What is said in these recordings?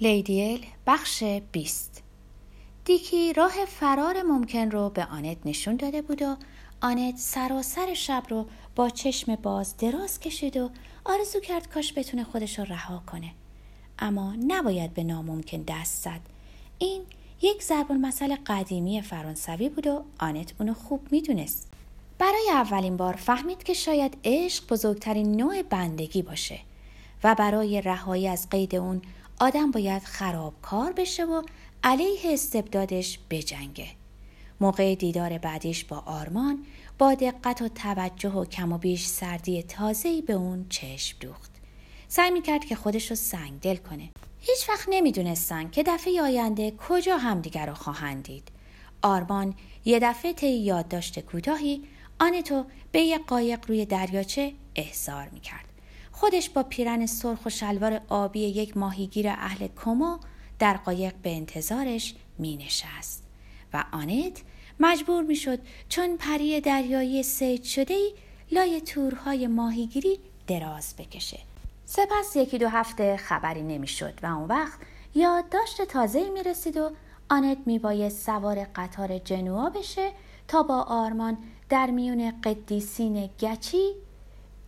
لیدیل بخش 20 دیکی راه فرار ممکن رو به آنت نشون داده بود و آنت سراسر شب رو با چشم باز دراز کشید و آرزو کرد کاش بتونه خودش رو رها کنه. اما نباید به ناممکن دست زد. این یک ضرب المثل قدیمی فرانسوی بود و آنت اونو خوب می‌دونست. برای اولین بار فهمید که شاید عشق بزرگترین نوع بندگی باشه و برای رهایی از قید اون آدم باید خرابکار بشه و علیه استبدادش بجنگه. موقع دیدار بعدیش با آرمان با دقت و توجه و کم و بیش سردی تازه‌ای به اون چشم دوخت. سعی می‌کرد که خودش رو سنگ دل کنه. هیچ وقت نمی‌دونستن که دفعه آینده کجا همدیگر رو خواهند دید. آرمان یه دفعه طی یادداشت کوتاهی آنتو به یه قایق روی دریاچه احضار می‌کرد. خودش با پیرن سرخ و شلوار آبی یک ماهیگیر اهل کمو در قایق به انتظارش می نشست و آنت مجبور می شد چون پری دریایی سید شده ای لای تورهای ماهیگیری دراز بکشه. سپس یکی دو هفته خبری نمی‌شد و اون وقت یادداشت تازه می رسید و آنت می باید سوار قطار جنوا بشه تا با آرمان در میون قدیسین گچی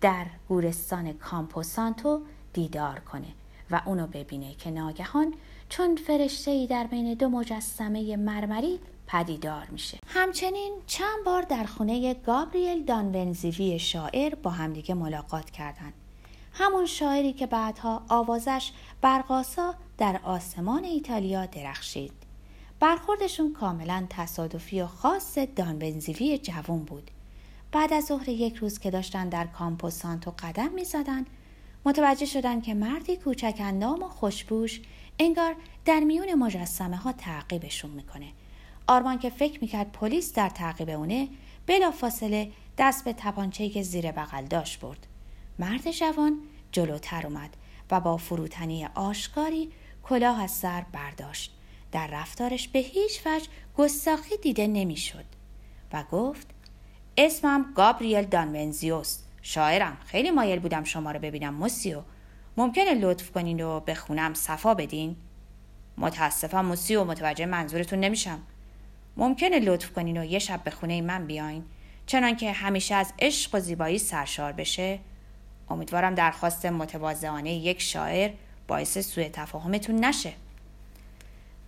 در گورستان کامپوسانتو دیدار کنه و اونو ببینه که ناگهان چون فرشته ای در بین دو مجسمه مرمری پدیدار میشه. همچنین چند بار در خونه گابریل دانونزیوی شاعر با همدیگه ملاقات کردند همون شاعری که بعدها آوازش برقاسا در آسمان ایتالیا درخشید. برخوردشون کاملا تصادفی و خاص دانونزیوی جوون بود. بعد از ظهر یک روز که داشتن در کامپو سانتو قدم می زدن، متوجه شدن که مردی کوچک اندام و خوشبوش انگار در میون مجسمه ها تعقیبشون می‌کنه. آرمان که فکر می‌کرد پلیس در تعقیب اونه بلا فاصله دست به تپانچهی که زیر بغل داشت برد. مرد جوان جلوتر اومد و با فروتنی آشکاری کلاه از سر برداشت. در رفتارش به هیچ وجه گستاخی دیده نمی‌شد و گفت اسمم گابریل دانونزیوس شاعرم. خیلی مایل بودم شما رو ببینم موسیو. ممکنه لطف کنین و به خونم صفا بدین؟ متاسفم موسیو. متوجه منظورتون نمیشم. ممکنه لطف کنین و یه شب به خونه من بیاین؟ چنان که همیشه از عشق و زیبایی سرشار بشه. امیدوارم درخواست متواضعانه یک شاعر باعث سوء تفاهمتون نشه.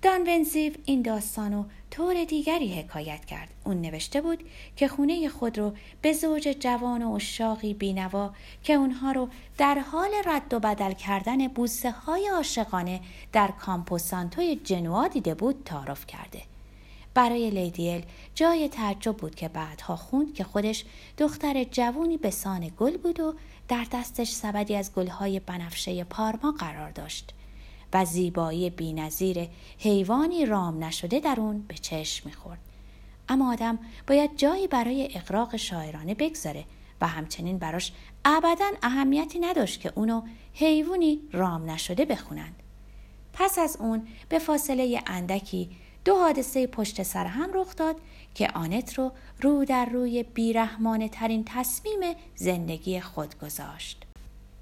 دان ونزیو این داستانو طور دیگری حکایت کرد. اون نوشته بود که خونه خود رو به زوج جوان و اشاقی بینوا که اونها رو در حال رد و بدل کردن بوسه های عاشقانه در کامپوسانتوی جنوا دیده بود تعارف کرده. برای لیدیل جای تعجب بود که بعدها خوند که خودش دختر جوونی به سان گل بود و در دستش سبدی از گلهای بنفشه پارما قرار داشت. و زیبایی بینظیر حیوانی رام نشده در اون به چشم می‌خورد اما آدم باید جایی برای اقراق شاعرانه بگذاره و همچنین براش ابدا اهمیتی نداشت که اونو حیوانی رام نشده بخونند پس از اون به فاصله اندکی دو حادثه پشت سر هم رخ داد که آنت رو رو در روی بیرحمانه ترین تصمیم زندگی خود گذاشت.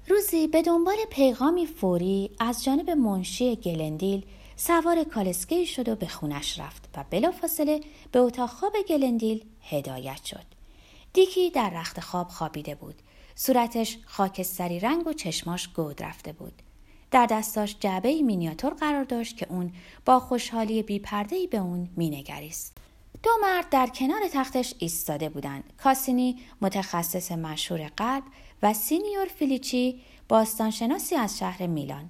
روزی به دنبال پیغامی فوری از جانب منشی گلندیل سوار کالسکه شد و به خونش رفت و بلافاصله به اتاق خواب گلندیل هدایت شد. دیکی در رخت خواب خوابیده بود. صورتش خاکستری رنگ و چشماش گود رفته بود. در دستاش جعبه مینیاتور قرار داشت که اون با خوشحالی بیپردهی به اون مینگریست. دو مرد در کنار تختش ایستاده بودند. کاسینی متخصص مشهور قلب و سینیور فیلیچی باستانشناسی از شهر میلان.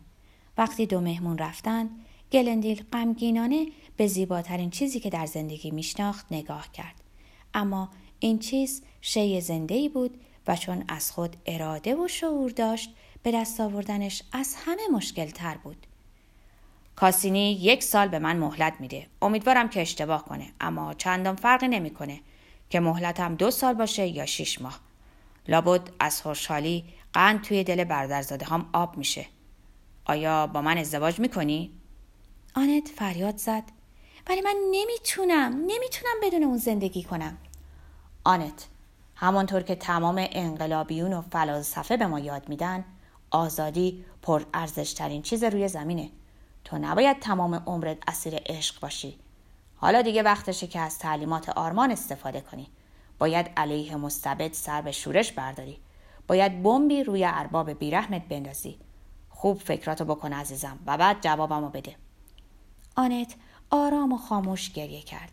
وقتی دو مهمون رفتند، گلندیل غمگینانه به زیباترین چیزی که در زندگی میشناخت نگاه کرد. اما این چیز شی زنده ای بود و چون از خود اراده و شعور داشت به دست آوردنش از همه مشکل تر بود. کاسینی یک سال به من مهلت میده. امیدوارم که اشتباه کنه اما چندان فرقی نمی‌کنه که مهلتم دو سال باشه یا شیش ماه. لابد از خوشحالی قند توی دل برادرزاده هم آب میشه. آیا با من ازدواج می‌کنی؟ آنت فریاد زد ولی من نمی‌تونم نمی‌تونم بدون اون زندگی کنم. آنت همانطور که تمام انقلابیون و فلاسفه به ما یاد میدن آزادی پر ارزشترین چیز روی زمینه تو نباید تمام عمرت اسیر عشق باشی حالا دیگه وقتشه که از تعلیمات آرمان استفاده کنی باید علیه مستبد سر به شورش برداری. باید بمبی روی ارباب بیرحمت بندازی. خوب فکراتو بکن عزیزم و بعد جوابمو بده. آنت آرام و خاموش گریه کرد.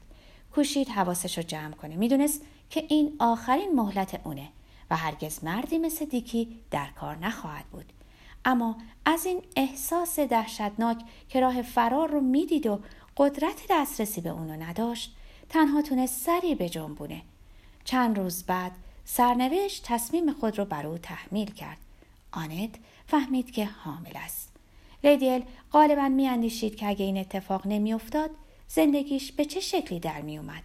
کوشید حواسش رو جمع کنه. می‌دونست که این آخرین مهلت اونه و هرگز مردی مثل دیکی در کار نخواهد بود. اما از این احساس دهشتناک که راه فرار رو می‌دید و قدرت دسترسی به اونو نداشت تنها تونست سری به جنبونه. چند روز بعد سرنوشت تصمیم خود رو بر او تحمیل کرد. آنت فهمید که حامل است. لیدیل غالبا میاندیشید که اگه این اتفاق نمیافتاد زندگیش به چه شکلی در میومد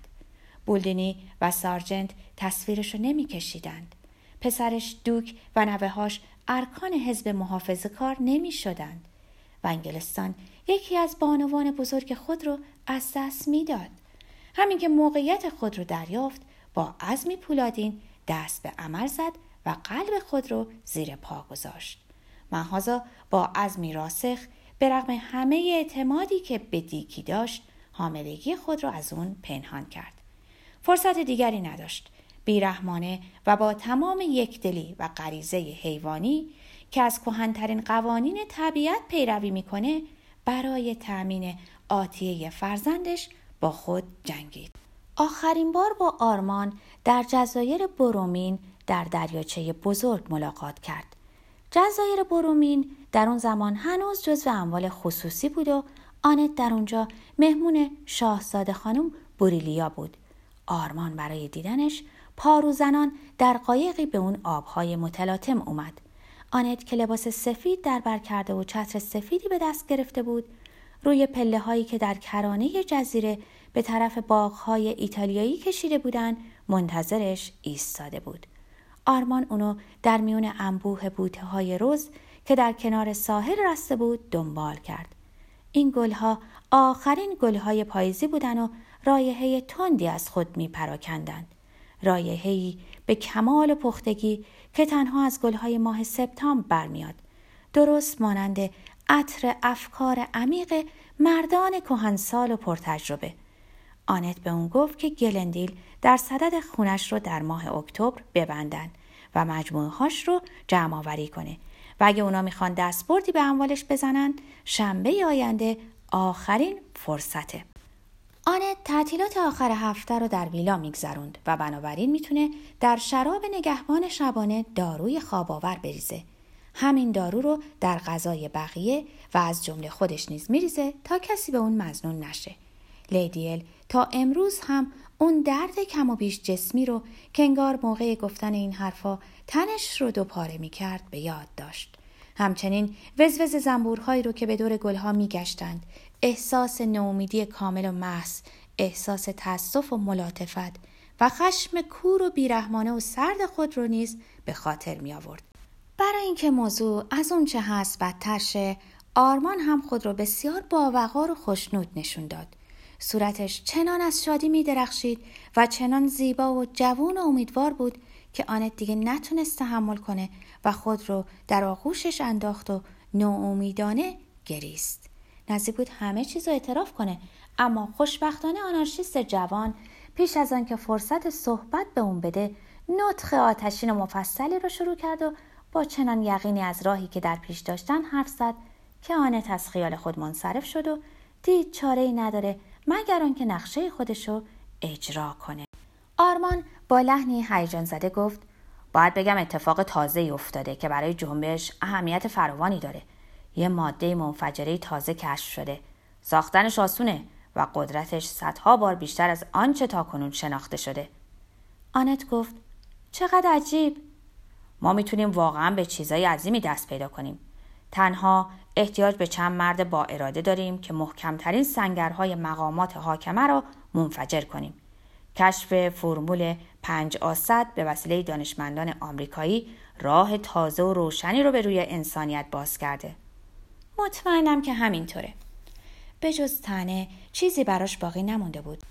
بولدینی و سارجنت تصویرش رو نمیکشیدند. پسرش دوک و نوههاش ارکان حزب محافظه کار نمی شدند و انگلستان یکی از بانوان بزرگ خود رو از دست می‌داد. همین که موقعیت خود رو دریافت با عزمی پولادین دست به عمل زد و قلب خود رو زیر پا گذاشت. محازا با عزمی راسخ به رغم همه اعتمادی که به دیکی داشت حاملگی خود را از اون پنهان کرد. فرصت دیگری نداشت. بیرحمانه و با تمام یکدلی و غریزه حیوانی که از کهنترین قوانین طبیعت پیروی می‌کنه برای تأمین آتیه فرزندش با خود جنگید. آخرین بار با آرمان در جزایر برومین در دریاچه بزرگ ملاقات کرد. جزایر برومین در اون زمان هنوز جزو اموال خصوصی بود و آنت در اونجا مهمون شاهزاده خانم بوریلیا بود. آرمان برای دیدنش پاروزنان در قایقی به اون آبهای متلاطم اومد. آنت که لباس سفید در بر کرده و چتر سفیدی به دست گرفته بود روی پله هایی که در کرانه جزیره به طرف باغهای ایتالیایی کشیده بودن منتظرش ایستاده بود. آرمان اونو در میون انبوه بوته های روز که در کنار ساحل رسته بود دنبال کرد. این گلها آخرین گلهای پاییزی بودن و رایحه تندی از خود می پراکندند. رایحه‌ای به کمال پختگی که تنها از گلهای ماه سپتامبر برمیاد. درست مانند عطر افکار عمیق مردان کهنسال و پرتجربه. آنت به اون گفت که گلندیل در صدد خونش رو در ماه اکتبر ببندن و مجموعه هاش رو جمع آوری کنه و اگه اونا می‌خوان دستبردی به اموالش بزنن شنبه آینده آخرین فرصته. آنت تعطیلات آخر هفته رو در ویلا میگذروند و بنابراین می‌تونه در شراب نگهبان شبانه داروی خواباور بریزه. همین دارو رو در غذای بقیه و از جمله خودش نیز میریزه تا کسی به اون مزنون نشه. لیدیل تا امروز هم اون درد کم و بیش جسمی رو که انگار موقع گفتن این حرفا تنش رو دو پاره می کرد به یاد داشت. همچنین وزوز زنبورهایی رو که به دور گلها می گشتند. احساس نومیدی کامل و محض، احساس تاسف و ملاتفت و خشم کور و بیرحمانه و سرد خود رو نیز به خاطر می آورد. برای اینکه موضوع از اون چه هست بدتر شه آرمان هم خود رو بسیار باوقار و خوشنود نشون داد. صورتش چنان از شادی می درخشید و چنان زیبا و جوون و امیدوار بود که آنت دیگه نتونست تحمل کنه و خود رو در آغوشش انداخت و ناامیدانه گریست. نزدیک بود همه چیز رو اعتراف کنه اما خوشبختانه آنارشیست جوان پیش از آنکه فرصت صحبت به اون بده نطخ آتشین و مفصلی رو شروع کرد و با چنان یقینی از راهی که در پیش داشتن حرف زد که آنت از خیال خود منصرف شد و دید چاره ای نداره مگر آنکه نقشه خودشو اجرا کنه. آرمان با لحنی هیجان زده گفت باید بگم اتفاق تازه افتاده که برای جنبش اهمیت فراوانی داره. یه ماده منفجره تازه کشف شده. ساختنش آسونه و قدرتش صدها بار بیشتر از آنچه تا کنون شناخته شده. آنت گفت چقدر عجیب! ما می‌تونیم واقعا به چیزای عظیمی دست پیدا کنیم تنها احتیاج به چند مرد با اراده داریم که محکمترین سنگرهای مقامات حاکمه را منفجر کنیم. کشف فرمول پنج آصد به وسیله دانشمندان آمریکایی راه تازه و روشنی رو به روی انسانیت باز کرده. مطمئنم که همینطوره. به جز تنه چیزی براش باقی نمونده بود.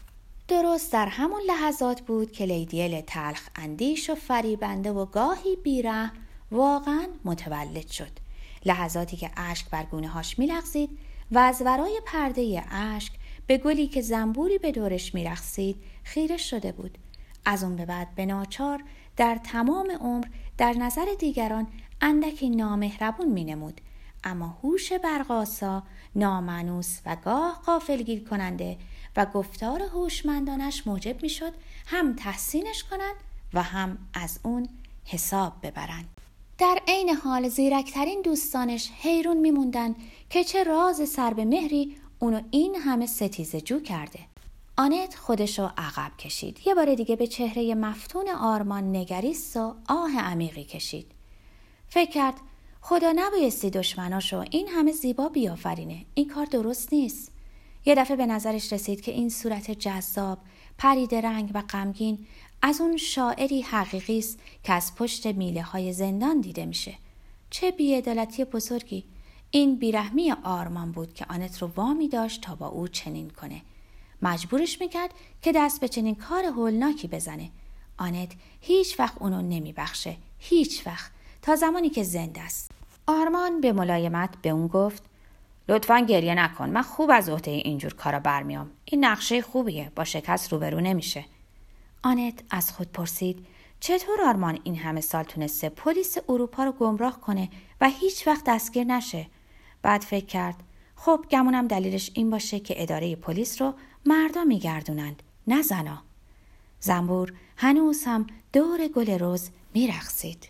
درست در همون لحظات بود که لیدیل تلخ اندیش و فریبنده و گاهی بیره واقعا متولد شد. لحظاتی که اشک بر گونه هاش میلغزید و از ورای پرده اشک به گلی که زنبوری به دورش میرخسید خیره شده بود از اون به بعد به ناچار در تمام عمر در نظر دیگران اندکی نامهربون مینمود اما هوش برقاسا نامنوس و گاه قافلگیر کننده و گفتار هوشمندانش موجب می‌شد هم تحسینش کنند و هم از اون حساب ببرند. در عین حال زیرکترین دوستانش حیرون میموندن که چه راز سر به مهری اونو این همه ستیزه جو کرده. آنت خودشو عقب کشید. یه بار دیگه به چهره مفتون آرمان نگریست و آه عمیقی کشید. فکر کرد خدا نبایستی دشمناشو این همه زیبا بیافرینه. این کار درست نیست. یه دفعه به نظرش رسید که این صورت جذاب پرید رنگ و غمگین از اون شاعری حقیقی است که از پشت میله های زندان دیده میشه. چه بیعدالتی بزرگی. این بیرحمی آرمان بود که آنت رو وامی داشت تا با او چنین کنه. مجبورش می‌کرد که دست به چنین کار هولناکی بزنه. آنت هیچ وقت اونو نمیبخشه. هیچ وقت. تا زمانی که زنده است. آرمان به ملایمت به اون گفت لطفا گریه نکن. من خوب از عهده اینجور کارا برمیام. این نقشه خوبیه. با شکست روبرو نمیشه. آنت از خود پرسید چطور آرمان این همه سال تونسته پلیس اروپا رو گمراه کنه و هیچ وقت دستگیر نشه؟ بعد فکر کرد خب گمونم دلیلش این باشه که اداره پلیس رو مردا میگردونند نه زنا. زنبور هنوز هم دور گل روز میرخصید